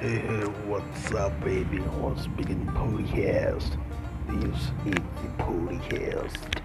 Hey, what's up, baby? What's big in Podcast? This is the Podcast.